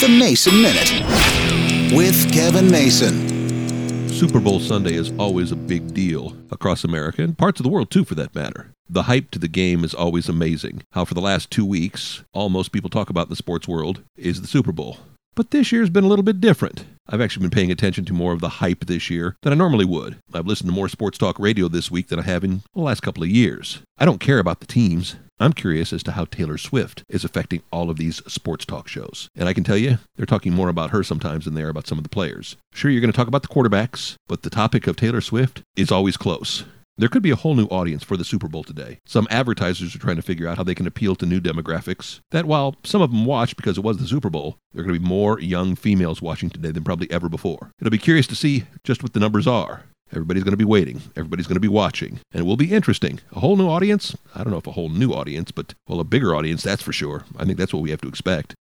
The Mason Minute with Kevin Mason. Super Bowl Sunday is always a big deal across America and parts of the world too, for that matter. The hype to the game is always amazing. How, for the last two weeks, all most people talk about in the sports world is the Super Bowl. But this year's been a little bit different. I've actually been paying attention to more of the hype this year than I normally would. I've listened to more sports talk radio this week than I have in the last couple of years. I don't care about the teams. I'm curious as to how Taylor Swift is affecting all of these sports talk shows. And I can tell you, they're talking more about her sometimes than they are about some of the players. Sure, you're going to talk about the quarterbacks, but the topic of Taylor Swift is always close. There could be a whole new audience for the Super Bowl today. Some advertisers are trying to figure out how they can appeal to new demographics. That while some of them watch because it was the Super Bowl, there are going to be more young females watching today than probably ever before. It'll be curious to see just what the numbers are. Everybody's going to be waiting. Everybody's going to be watching. And it will be interesting. A whole new audience? I don't know if a whole new audience, but, well, a bigger audience, that's for sure. I think that's what we have to expect.